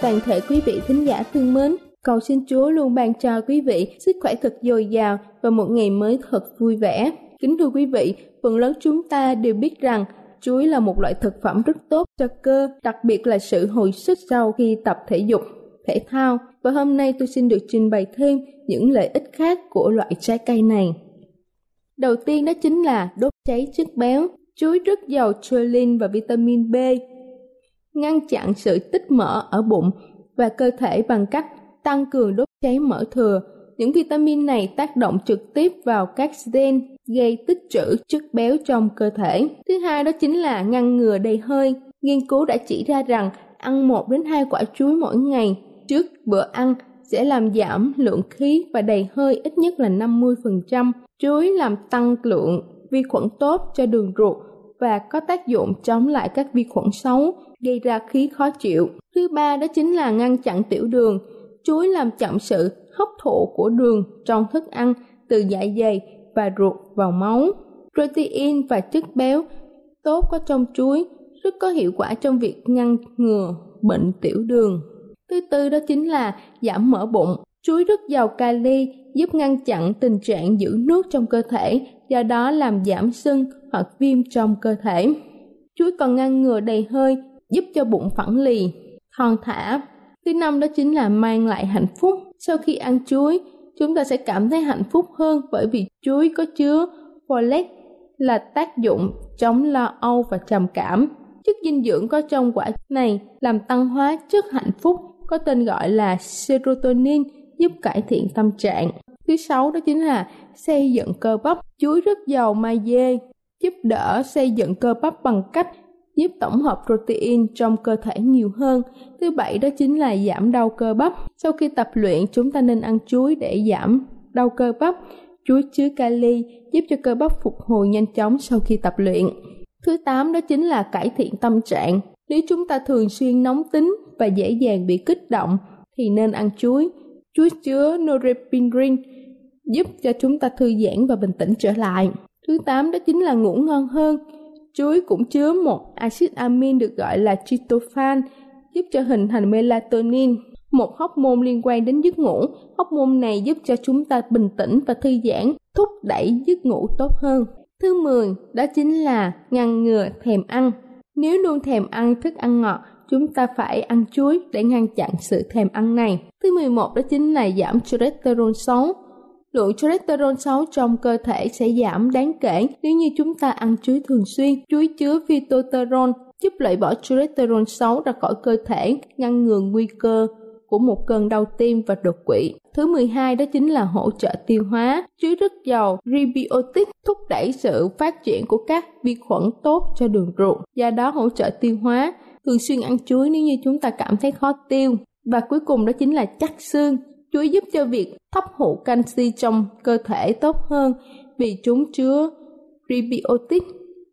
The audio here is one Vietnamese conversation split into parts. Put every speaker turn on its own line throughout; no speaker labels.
Toàn thể quý vị thính giả thương mến. Cầu xin Chúa luôn ban cho quý vị sức khỏe thật dồi dào và một ngày mới thật vui vẻ. Kính thưa quý vị, phần lớn chúng ta đều biết rằng chuối là một loại thực phẩm rất tốt cho cơ, đặc biệt là sự hồi sức sau khi tập thể dục, thể thao. Và hôm nay tôi xin được trình bày thêm những lợi ích khác của loại trái cây này. Đầu tiên đó chính là đốt cháy chất béo. Chuối rất giàu choline và vitamin B, ngăn chặn sự tích mỡ ở bụng và cơ thể bằng cách tăng cường đốt cháy mỡ thừa. Những vitamin này tác động trực tiếp vào các gen gây tích trữ chất béo trong cơ thể. Thứ hai đó chính là ngăn ngừa đầy hơi. Nghiên cứu đã chỉ ra rằng ăn 1 đến 2 quả chuối mỗi ngày trước bữa ăn sẽ làm giảm lượng khí và đầy hơi ít nhất là 50%. Chuối làm tăng lượng vi khuẩn tốt cho đường ruột và có tác dụng chống lại các vi khuẩn xấu, gây ra khí khó chịu. Thứ ba đó chính là ngăn chặn tiểu đường. Chuối làm chậm sự, hấp thụ của đường trong thức ăn từ dạ dày và ruột vào máu. Protein và chất béo tốt có trong chuối, rất có hiệu quả trong việc ngăn ngừa bệnh tiểu đường. Thứ tư đó chính là giảm mỡ bụng. Chuối rất giàu kali, giúp ngăn chặn tình trạng giữ nước trong cơ thể, do đó làm giảm sưng hoặc viêm trong cơ thể. Chuối còn ngăn ngừa đầy hơi, giúp cho bụng phẳng lì, thon thả. Thứ năm đó chính là mang lại hạnh phúc. Sau khi ăn chuối, chúng ta sẽ cảm thấy hạnh phúc hơn bởi vì chuối có chứa folate là tác dụng chống lo âu và trầm cảm. Chất dinh dưỡng có trong quả này làm tăng hóa chất hạnh phúc có tên gọi là serotonin giúp cải thiện tâm trạng. Thứ sáu đó chính là xây dựng cơ bắp. Chuối rất giàu magie, giúp đỡ xây dựng cơ bắp bằng cách giúp tổng hợp protein trong cơ thể nhiều hơn. Thứ bảy đó chính là giảm đau cơ bắp. Sau khi tập luyện, chúng ta nên ăn chuối để giảm đau cơ bắp. Chuối chứa kali giúp cho cơ bắp phục hồi nhanh chóng sau khi tập luyện. Thứ tám đó chính là cải thiện tâm trạng. Nếu chúng ta thường xuyên nóng tính và dễ dàng bị kích động thì nên ăn chuối. Chuối chứa norepinephrine giúp cho chúng ta thư giãn và bình tĩnh trở lại. Thứ tám đó chính là ngủ ngon hơn. Chuối cũng chứa một axit amin được gọi là tryptophan giúp cho hình thành melatonin, một hóc môn liên quan đến giấc ngủ. hóc môn này giúp cho chúng ta bình tĩnh và thư giãn, thúc đẩy giấc ngủ tốt hơn. Thứ 10 đó chính là ngăn ngừa thèm ăn. Nếu luôn thèm ăn thức ăn ngọt, chúng ta phải ăn chuối để ngăn chặn sự thèm ăn này. Thứ 11 đó chính là giảm cholesterol xấu lượng cholesterol xấu trong cơ thể sẽ giảm đáng kể nếu như chúng ta ăn chuối thường xuyên. Chuối chứa phytosterol giúp loại bỏ cholesterol xấu ra khỏi cơ thể, ngăn ngừa nguy cơ của một cơn đau tim và đột quỵ. Thứ 12 đó chính là hỗ trợ tiêu hóa. Chuối rất giàu prebiotic thúc đẩy sự phát triển của các vi khuẩn tốt cho đường ruột, do đó hỗ trợ tiêu hóa. Thường xuyên ăn chuối nếu như chúng ta cảm thấy khó tiêu. Và cuối cùng đó chính là chắc xương chuối giúp cho việc hấp thụ canxi trong cơ thể tốt hơn vì chúng chứa prebiotic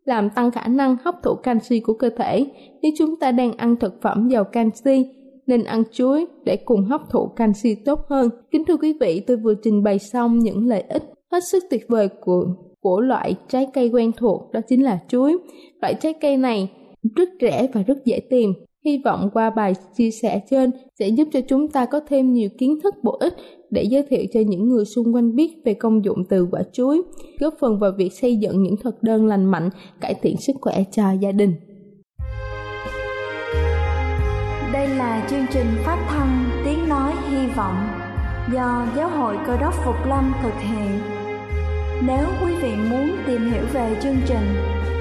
làm tăng khả năng hấp thụ canxi của cơ thể. Nếu chúng ta đang ăn thực phẩm giàu canxi, nên ăn chuối để cùng hấp thụ canxi tốt hơn. Kính thưa quý vị, tôi vừa trình bày xong những lợi ích hết sức tuyệt vời của của loại trái cây quen thuộc đó chính là chuối. Loại trái cây này rất rẻ và rất dễ tìm. Hy vọng qua bài chia sẻ trên sẽ giúp cho chúng ta có thêm nhiều kiến thức bổ ích để giới thiệu cho những người xung quanh biết về công dụng từ quả chuối, góp phần vào việc xây dựng những thực đơn lành mạnh, cải thiện sức khỏe cho gia đình.
Đây là chương trình phát thanh Tiếng Nói Hy Vọng do Giáo hội Cơ đốc Phục Lâm thực hiện. Nếu quý vị muốn tìm hiểu về chương trình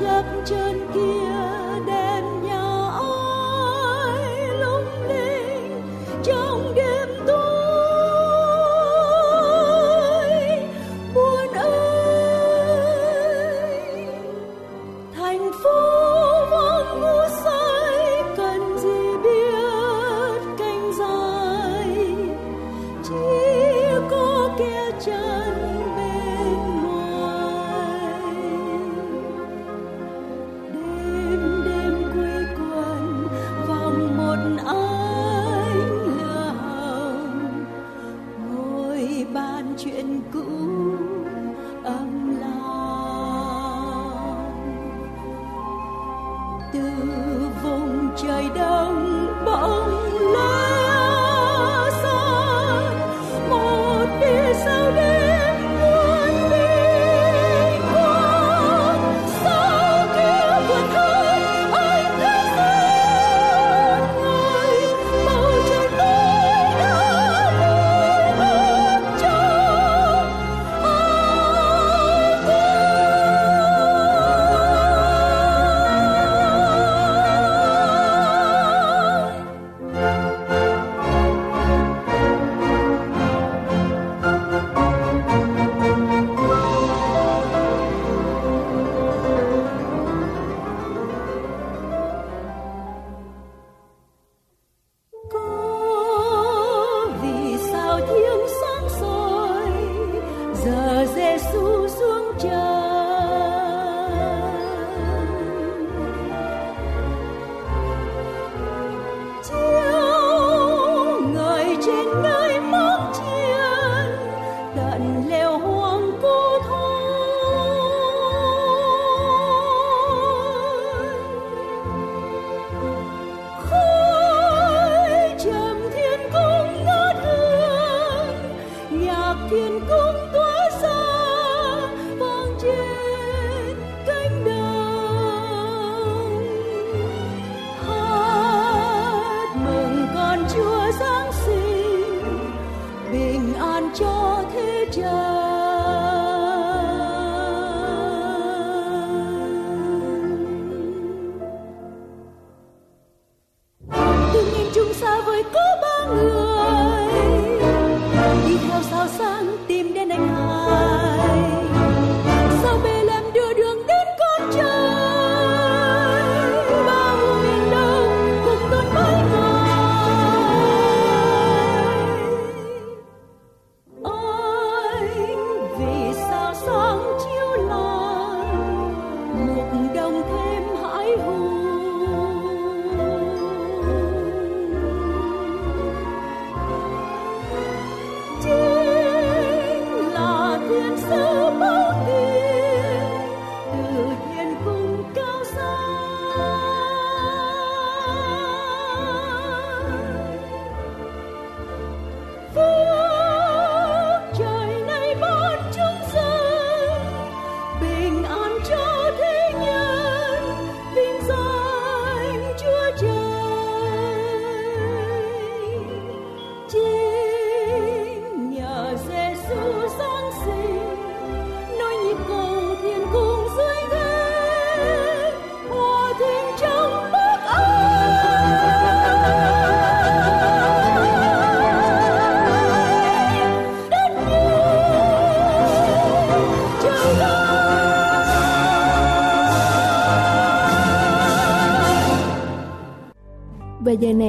chắc chân kia.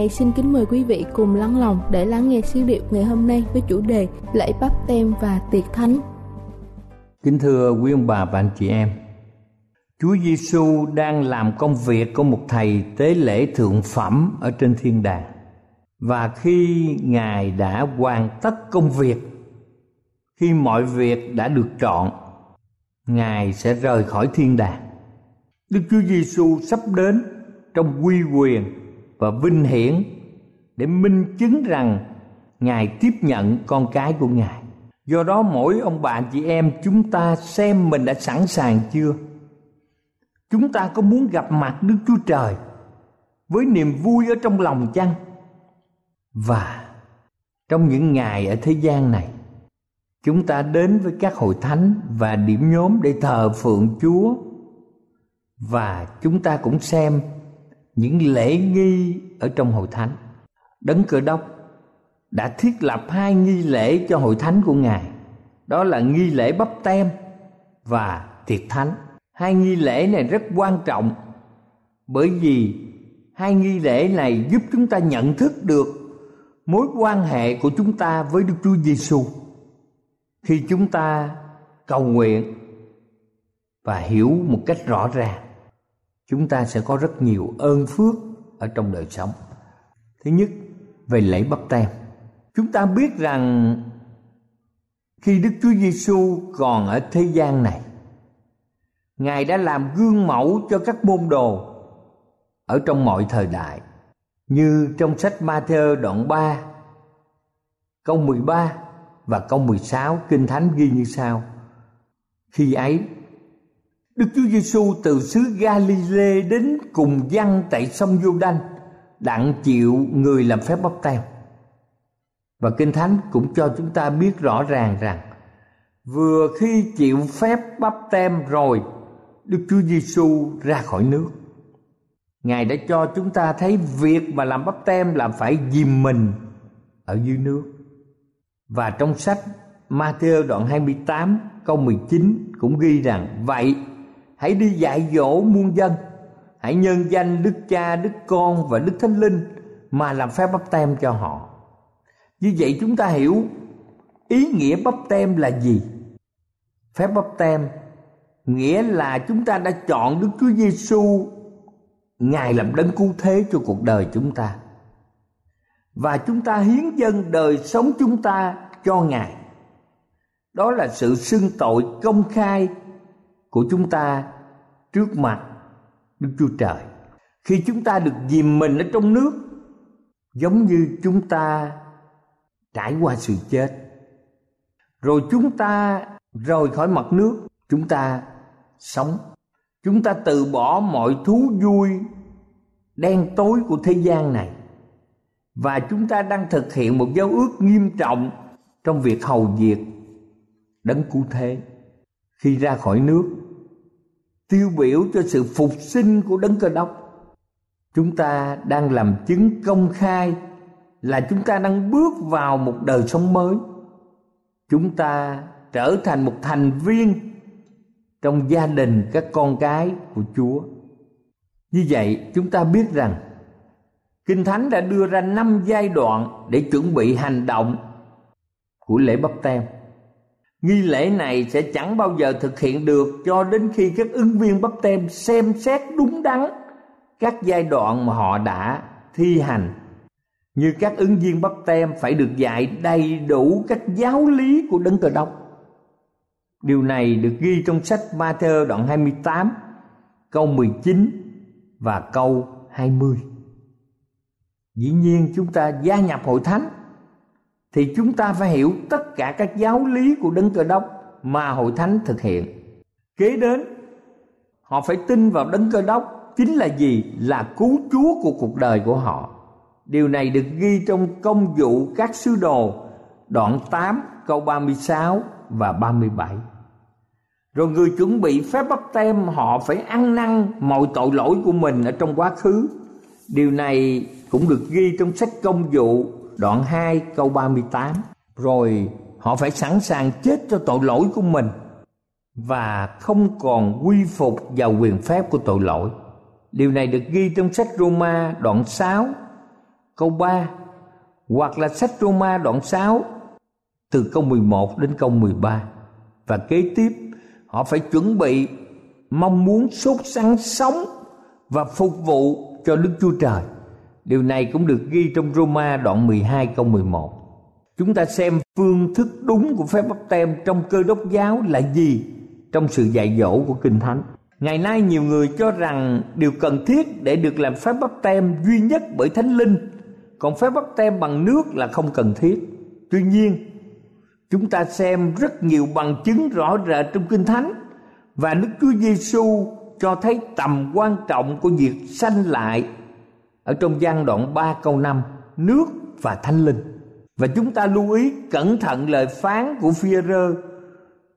Này xin kính mời quý vị cùng lắng lòng để lắng nghe sứ điệp ngày hôm nay với chủ đề lễ bắp tem và tiệc thánh.
Kính thưa quý ông bà và anh chị em, Chúa Giêsu đang làm công việc của một thầy tế lễ thượng phẩm ở trên thiên đàng. Và khi Ngài đã hoàn tất công việc, khi mọi việc đã được chọn, Ngài sẽ rời khỏi thiên đàng. Đức Chúa Giêsu sắp đến trong quy quyền và vinh hiển để minh chứng rằng Ngài tiếp nhận con cái của Ngài. Do đó mỗi ông bà chị em chúng ta xem mình đã sẵn sàng chưa? Chúng ta có muốn gặp mặt Đức Chúa Trời với niềm vui ở trong lòng chăng? Và trong những ngày ở thế gian này, chúng ta đến với các hội thánh và điểm nhóm để thờ phượng Chúa và chúng ta cũng xem những lễ nghi ở trong hội thánh. Đấng Cơ Đốc đã thiết lập hai nghi lễ cho hội thánh của Ngài. Đó là nghi lễ bắp tem và tiệc thánh. Hai nghi lễ này rất quan trọng bởi vì hai nghi lễ này giúp chúng ta nhận thức được mối quan hệ của chúng ta với Đức Chúa Giêsu. Khi chúng ta cầu nguyện và hiểu một cách rõ ràng, chúng ta sẽ có rất nhiều ơn phước ở trong đời sống. Thứ nhất, về lễ bắp tem. Chúng ta biết rằng khi Đức Chúa Giêsu còn ở thế gian này, Ngài đã làm gương mẫu cho các môn đồ ở trong mọi thời đại. Như trong sách Matthew đoạn 3 câu 13 và câu 16 Kinh Thánh ghi như sau. Khi ấy, Đức Chúa Giêsu từ xứ Galilee đến cùng dân tại sông Giô-đanh đặng chịu người làm phép bắp tem. Và Kinh Thánh cũng cho chúng ta biết rõ ràng rằng, vừa khi chịu phép bắp tem rồi, Đức Chúa Giêsu ra khỏi nước. Ngài đã cho chúng ta thấy việc mà làm bắp tem là phải dìm mình ở dưới nước. Và trong sách Matthew đoạn 28 câu 19 cũng ghi rằng, Vậy hãy đi dạy dỗ muôn dân. Hãy nhân danh Đức Cha, Đức Con và Đức Thánh Linh Mà làm phép bắp tem cho họ. Như vậy chúng ta hiểu ý nghĩa bắp tem là gì. Phép bắp tem nghĩa là chúng ta đã chọn Đức Chúa Giêsu Ngài làm đấng cứu thế cho cuộc đời chúng ta. Và chúng ta hiến dâng đời sống chúng ta cho Ngài. Đó là sự xưng tội công khai của chúng ta trước mặt Đức Chúa Trời. Khi chúng ta được dìm mình ở trong nước giống như chúng ta trải qua sự chết. Rồi chúng ta rời khỏi mặt nước, chúng ta sống. Chúng ta từ bỏ mọi thú vui đen tối của thế gian này và chúng ta đang thực hiện một giao ước nghiêm trọng trong việc hầu việc đấng cứu thế khi ra khỏi nước. Tiêu biểu cho sự phục sinh của đấng cơ đốc. Chúng ta đang làm chứng công khai là chúng ta đang bước vào một đời sống mới. Chúng ta trở thành một thành viên trong gia đình các con cái của chúa. Như vậy, chúng ta biết rằng Kinh Thánh đã đưa ra năm giai đoạn để chuẩn bị hành động của lễ bắp tem. Nghi lễ này sẽ chẳng bao giờ thực hiện được cho đến khi các ứng viên bắp tem xem xét đúng đắn các giai đoạn mà họ đã thi hành. Như các ứng viên bắp tem phải được dạy đầy đủ các giáo lý của Đấng Cờ Đốc. Điều này được ghi trong sách Matthew đoạn 28 câu 19 và câu 20 dĩ nhiên chúng ta gia nhập hội thánh thì chúng ta phải hiểu tất cả các giáo lý của đấng cơ đốc mà hội thánh thực hiện. Kế đến, họ phải tin vào đấng cơ đốc chính là gì? Là cứu chúa của cuộc đời của họ. Điều này được ghi trong công vụ các sứ đồ, đoạn 8 câu 36 và 37 rồi người chuẩn bị phép bắp tem họ phải ăn năn mọi tội lỗi của mình ở trong quá khứ. Điều này cũng được ghi trong sách công vụ đoạn 2 câu 38. Rồi, họ phải sẵn sàng chết cho tội lỗi của mình và không còn quy phục vào quyền phép của tội lỗi. Điều này được ghi trong sách Roma đoạn 6 câu 3 hoặc là sách Roma đoạn 6 từ câu 11 đến câu 13 và kế tiếp, họ phải chuẩn bị, mong muốn sốt sắng sống và phục vụ cho Đức Chúa Trời. Điều này cũng được ghi trong Roma đoạn 12 câu 11. Chúng ta xem phương thức đúng của phép bắp tem trong cơ đốc giáo là gì trong sự dạy dỗ của Kinh Thánh. Ngày nay nhiều người cho rằng điều cần thiết để được làm phép bắp tem duy nhất bởi Thánh Linh, còn phép bắp tem bằng nước là không cần thiết. Tuy nhiên, chúng ta xem rất nhiều bằng chứng rõ rệt trong Kinh Thánh và Đức Chúa Giêsu cho thấy tầm quan trọng của việc sanh lại ở trong gian đoạn 3 câu 5 nước và thánh linh. Và chúng ta lưu ý cẩn thận lời phán của Phi-rơ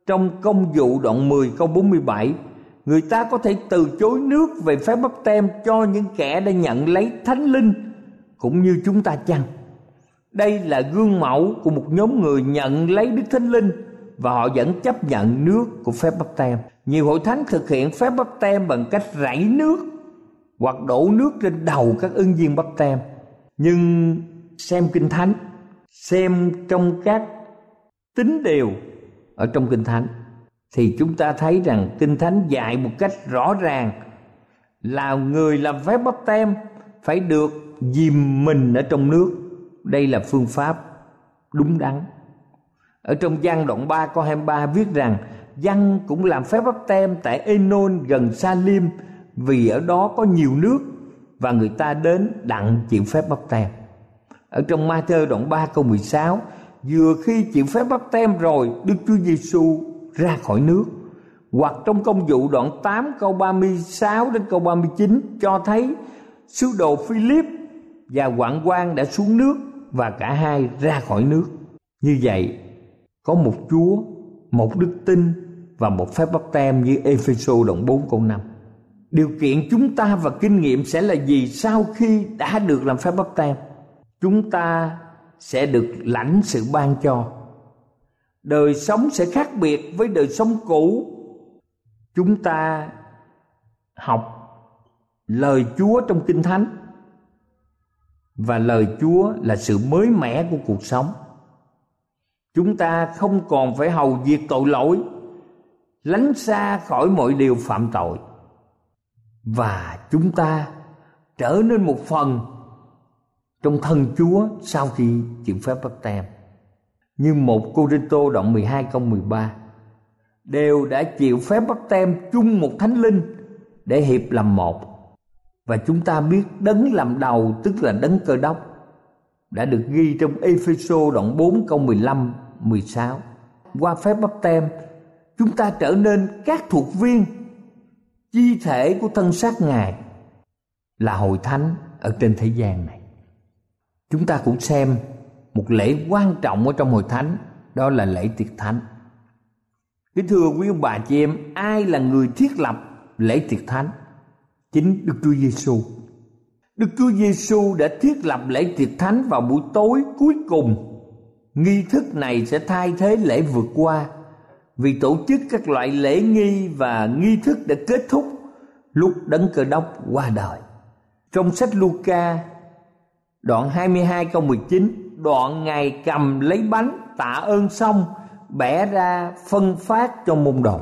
trong công vụ đoạn 10 câu 47 người ta có thể từ chối nước về phép bắp tem cho những kẻ đã nhận lấy thánh linh cũng như chúng ta chăng? Đây là gương mẫu của một nhóm người nhận lấy đức thánh linh và họ vẫn chấp nhận nước của phép bắp tem nhiều hội thánh thực hiện phép bắp tem bằng cách rảy nước hoặc đổ nước trên đầu các ứng viên bắp tem nhưng xem kinh thánh, xem trong các tính điều ở trong kinh thánh, thì chúng ta thấy rằng kinh thánh dạy một cách rõ ràng là người làm phép bắp tem phải được dìm mình ở trong nước. Đây là phương pháp đúng đắn. Ở trong văn đoạn 3 câu 23 viết rằng Văn cũng làm phép bắp tem tại Enon gần Salim vì ở đó có nhiều nước và người ta đến đặng chịu phép bắp tem. Ở trong Ma-thơ đoạn 3 câu 16 Vừa khi chịu phép bắp tem rồi Đức Chúa Giêsu ra khỏi nước Hoặc trong công vụ đoạn 8 câu 36 đến câu 39 Cho thấy sứ đồ Philip và quảng quan đã xuống nước Và cả hai ra khỏi nước Như vậy có một Chúa, một đức tin và một phép bắp tem như Epheso đoạn 4 câu 5. Điều kiện chúng ta và kinh nghiệm sẽ là gì sau khi đã được làm phép bắp tem? Chúng ta sẽ được lãnh sự ban cho. Đời sống sẽ khác biệt với đời sống cũ. Chúng ta học lời Chúa trong Kinh Thánh và lời Chúa là sự mới mẻ của cuộc sống chúng ta không còn phải hầu việc tội lỗi, lánh xa khỏi mọi điều phạm tội và chúng ta trở nên một phần trong thân Chúa sau khi chịu phép bắt tem. Như một Cô Rinh Tô đoạn 12 câu 13 đều đã chịu phép bắt tem chung một thánh linh để hiệp làm một. Và chúng ta biết đấng làm đầu tức là đấng cơ đốc đã được ghi trong Epheso đoạn 4 câu 15 16. Qua phép bắp tem, chúng ta trở nên các thuộc viên chi thể của thân xác Ngài là hội thánh ở trên thế gian này. Chúng ta cũng xem một lễ quan trọng ở trong hội thánh đó là lễ tiệc thánh. Kính thưa quý ông bà chị em, ai là người thiết lập lễ tiệc thánh? Chính Đức Chúa Giêsu. Đức Chúa Giêsu đã thiết lập lễ tiệc thánh vào buổi tối cuối cùng nghi thức này sẽ thay thế lễ vượt qua vì tổ chức các loại lễ nghi và nghi thức đã kết thúc lúc đấng cơ đốc qua đời. Trong sách Luca, đoạn 22 câu 19 đoạn ngài cầm lấy bánh, tạ ơn xong, bẻ ra phân phát cho môn đồ.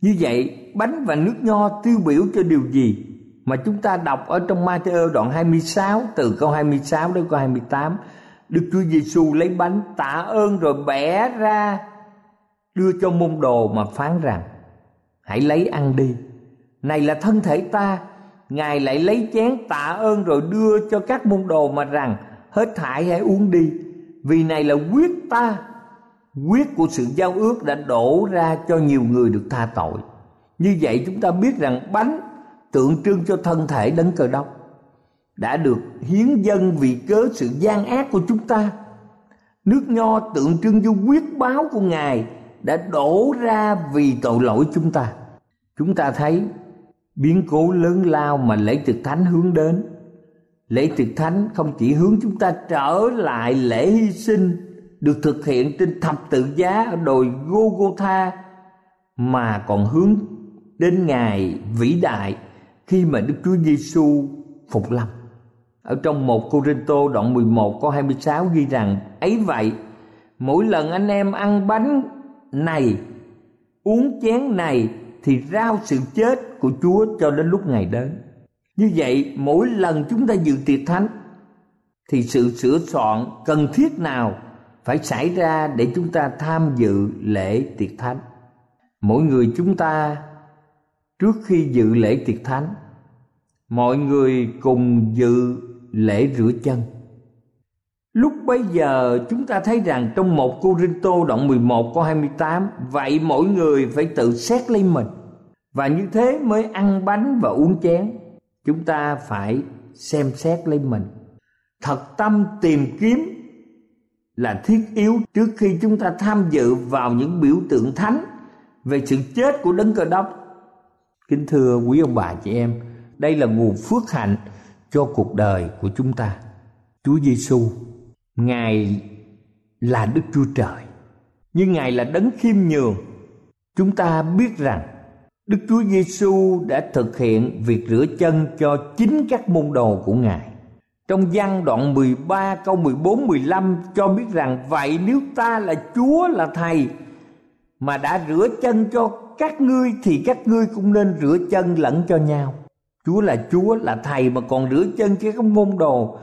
Như vậy, bánh và nước nho tiêu biểu cho điều gì mà chúng ta đọc ở trong Matthew đoạn 26 từ câu 26 đến câu 28 Đức Chúa Giêsu lấy bánh, tạ ơn rồi bẻ ra đưa cho môn đồ mà phán rằng, hãy lấy ăn đi. Này là thân thể ta, ngài lại lấy chén tạ ơn rồi đưa cho các môn đồ mà rằng, hết thải hãy uống đi. Vì này là quyết ta. Quyết của sự giao ước đã đổ ra cho nhiều người được tha tội. Như vậy chúng ta biết rằng bánh tượng trưng cho thân thể đấng cờ đốc đã được hiến dân vì cớ sự gian ác của chúng ta. Nước nho tượng trưng cho quyết báo của ngài đã đổ ra vì tội lỗi chúng ta. Chúng ta thấy biến cố lớn lao mà lễ tiệc thánh hướng đến. Lễ tiệc thánh không chỉ hướng chúng ta trở lại lễ hy sinh được thực hiện trên thập tự giá ở đồi Golgotha mà còn hướng đến ngày vĩ đại khi mà Đức Chúa Giêsu phục lâm Ở trong một Cô Rinh Tô đoạn 11 câu 26 ghi rằng, ấy vậy, mỗi lần anh em ăn bánh này, uống chén này thì rao sự chết của Chúa cho đến lúc ngày đến. Như vậy, mỗi lần chúng ta dự tiệc thánh thì sự sửa soạn cần thiết nào phải xảy ra để chúng ta tham dự lễ tiệc thánh. Mỗi người chúng ta, trước khi dự lễ tiệc thánh, mọi người cùng dự lễ rửa chân Lúc bấy giờ chúng ta thấy rằng trong một Cô Rinh Tô đoạn 11 câu 28 Vậy mỗi người phải tự xét lấy mình Và như thế mới ăn bánh và uống chén Chúng ta phải xem xét lấy mình Thật tâm tìm kiếm là thiết yếu trước khi chúng ta tham dự vào những biểu tượng thánh về sự chết của đấng cờ đốc. Kính thưa quý ông bà chị em, đây là nguồn phước hạnh cho cuộc đời của chúng ta. Chúa Giêsu Ngài là Đức Chúa Trời Nhưng Ngài là đấng khiêm nhường Chúng ta biết rằng Đức Chúa Giêsu đã thực hiện việc rửa chân cho chính các môn đồ của Ngài. Trong văn đoạn 13 câu 14 15 cho biết rằng, vậy nếu ta là Chúa là thầy mà đã rửa chân cho các ngươi thì các ngươi cũng nên rửa chân lẫn cho nhau. Chúa là Chúa là thầy mà còn rửa chân cho các môn đồ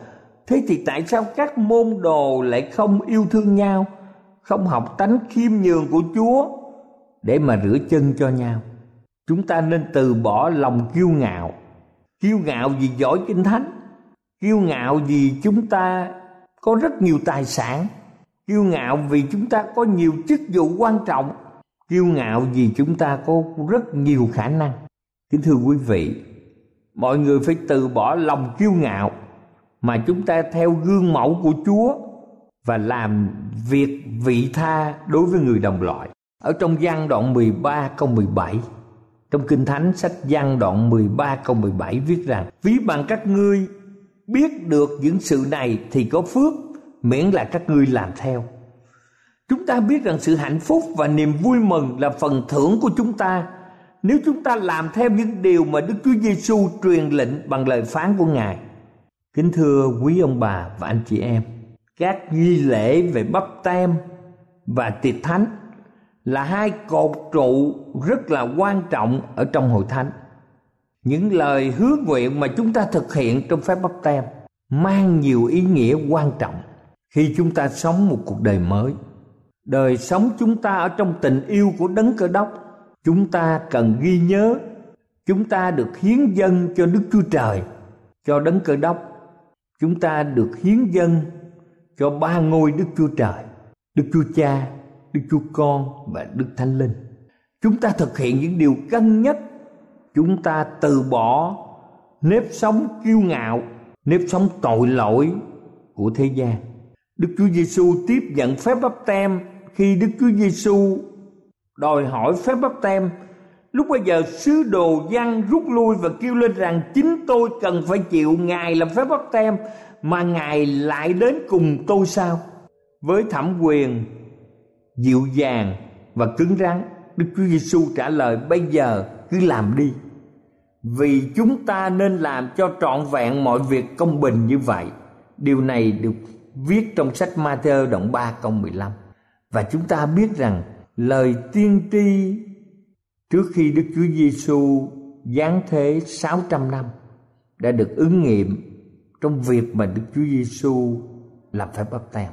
thế thì tại sao các môn đồ lại không yêu thương nhau, không học tánh khiêm nhường của chúa để mà rửa chân cho nhau? Chúng ta nên từ bỏ lòng kiêu ngạo. Kiêu ngạo vì giỏi kinh thánh, kiêu ngạo vì chúng ta có rất nhiều tài sản, kiêu ngạo vì chúng ta có nhiều chức vụ quan trọng, kiêu ngạo vì chúng ta có rất nhiều khả năng. Kính thưa quý vị, mọi người phải từ bỏ lòng kiêu ngạo mà chúng ta theo gương mẫu của Chúa và làm việc vị tha đối với người đồng loại. Ở trong văn đoạn 13 câu 17 trong Kinh Thánh sách văn đoạn 13 câu 17 viết rằng, Ví bằng các ngươi biết được những sự này thì có phước, miễn là các ngươi làm theo. Chúng ta biết rằng sự hạnh phúc và niềm vui mừng là phần thưởng của chúng ta nếu chúng ta làm theo những điều mà Đức Chúa Giêsu truyền lệnh bằng lời phán của Ngài. Kính thưa quý ông bà và anh chị em, các nghi lễ về bắp tem và tiệc thánh là hai cột trụ rất là quan trọng ở trong hội thánh. Những lời hứa nguyện mà chúng ta thực hiện trong phép bắp tem mang nhiều ý nghĩa quan trọng khi chúng ta sống một cuộc đời mới. Đời sống chúng ta ở trong tình yêu của đấng cơ đốc, chúng ta cần ghi nhớ chúng ta được hiến dân cho Đức Chúa Trời, cho đấng cơ đốc chúng ta được hiến dân cho ba ngôi Đức Chúa Trời, Đức Chúa Cha, Đức Chúa Con và Đức Thánh Linh. Chúng ta thực hiện những điều cân nhất, chúng ta từ bỏ nếp sống kiêu ngạo, nếp sống tội lỗi của thế gian. Đức Chúa Giêsu tiếp nhận phép báp tem khi Đức Chúa Giêsu đòi hỏi phép báp tem Lúc bây giờ sứ đồ văn rút lui và kêu lên rằng chính tôi cần phải chịu Ngài làm phép bắt tem mà Ngài lại đến cùng tôi sao? Với thẩm quyền dịu dàng và cứng rắn, Đức Chúa Giêsu trả lời bây giờ cứ làm đi. Vì chúng ta nên làm cho trọn vẹn mọi việc công bình như vậy. Điều này được viết trong sách Matthew đoạn 3 câu 15. Và chúng ta biết rằng lời tiên tri trước khi Đức Chúa Giêsu giáng thế 600 năm, đã được ứng nghiệm trong việc mà Đức Chúa Giêsu làm phép báp têm.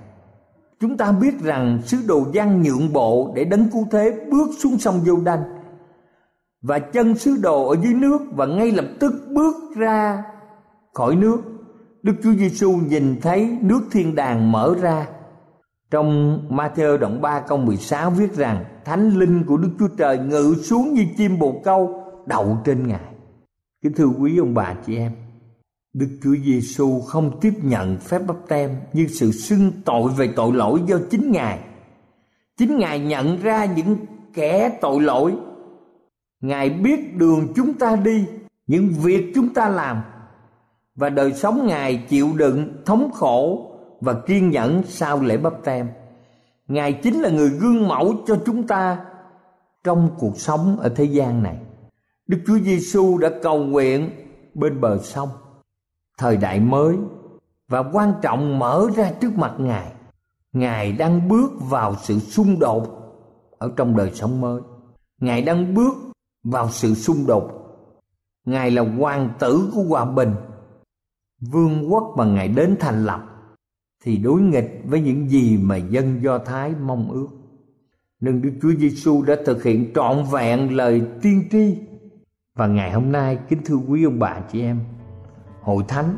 Chúng ta biết rằng sứ đồ Giăng nhượng bộ để đấng cứu thế bước xuống sông Giô Đanh và chân sứ đồ ở dưới nước và ngay lập tức bước ra khỏi nước. Đức Chúa Giêsu nhìn thấy nước thiên đàng mở ra trong Matthew đoạn 3 câu 16 viết rằng Thánh linh của Đức Chúa Trời ngự xuống như chim bồ câu đậu trên Ngài. Kính thưa quý ông bà chị em, Đức Chúa Giêsu không tiếp nhận phép báp tem như sự xưng tội về tội lỗi do chính Ngài. Chính Ngài nhận ra những kẻ tội lỗi. Ngài biết đường chúng ta đi, những việc chúng ta làm và đời sống Ngài chịu đựng thống khổ và kiên nhẫn sau lễ bắp tem ngài chính là người gương mẫu cho chúng ta trong cuộc sống ở thế gian này. Đức chúa giêsu đã cầu nguyện bên bờ sông, thời đại mới, và quan trọng mở ra trước mặt ngài. Ngài đang bước vào sự xung đột ở trong đời sống mới. Ngài đang bước vào sự xung đột. Ngài là hoàng tử của hòa bình, vương quốc mà ngài đến thành lập thì đối nghịch với những gì mà dân do thái mong ước. Nên đức chúa giêsu đã thực hiện trọn vẹn lời tiên tri. Và ngày hôm nay, kính thưa quý ông bà chị em, hội thánh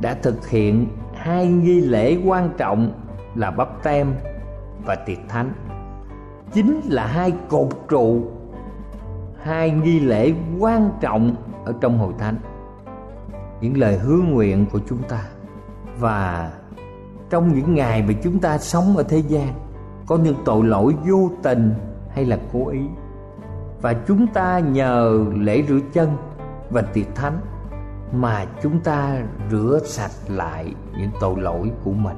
đã thực hiện hai nghi lễ quan trọng là bắp tem và tiệc thánh. Chính là hai cột trụ, hai nghi lễ quan trọng ở trong hội thánh. Những lời hứa nguyện của chúng ta và trong những ngày mà chúng ta sống ở thế gian, có những tội lỗi vô tình hay là cố ý. Và chúng ta nhờ lễ rửa chân và tiệc thánh mà chúng ta rửa sạch lại những tội lỗi của mình.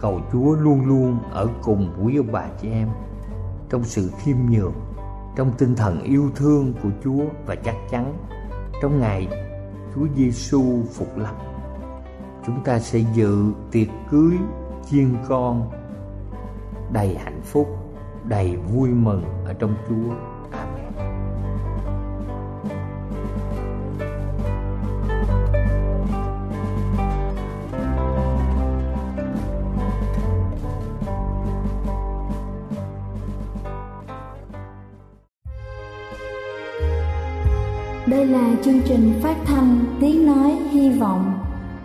Cầu chúa luôn luôn ở cùng quý ông bà chị em trong sự khiêm nhường, trong tinh thần yêu thương của chúa và chắc chắn trong ngày chúa giêsu phục lập chúng ta sẽ dự tiệc cưới chiên con đầy hạnh phúc, đầy vui mừng ở trong chúa.
Đây là chương trình phát thanh Tiếng Nói Hy Vọng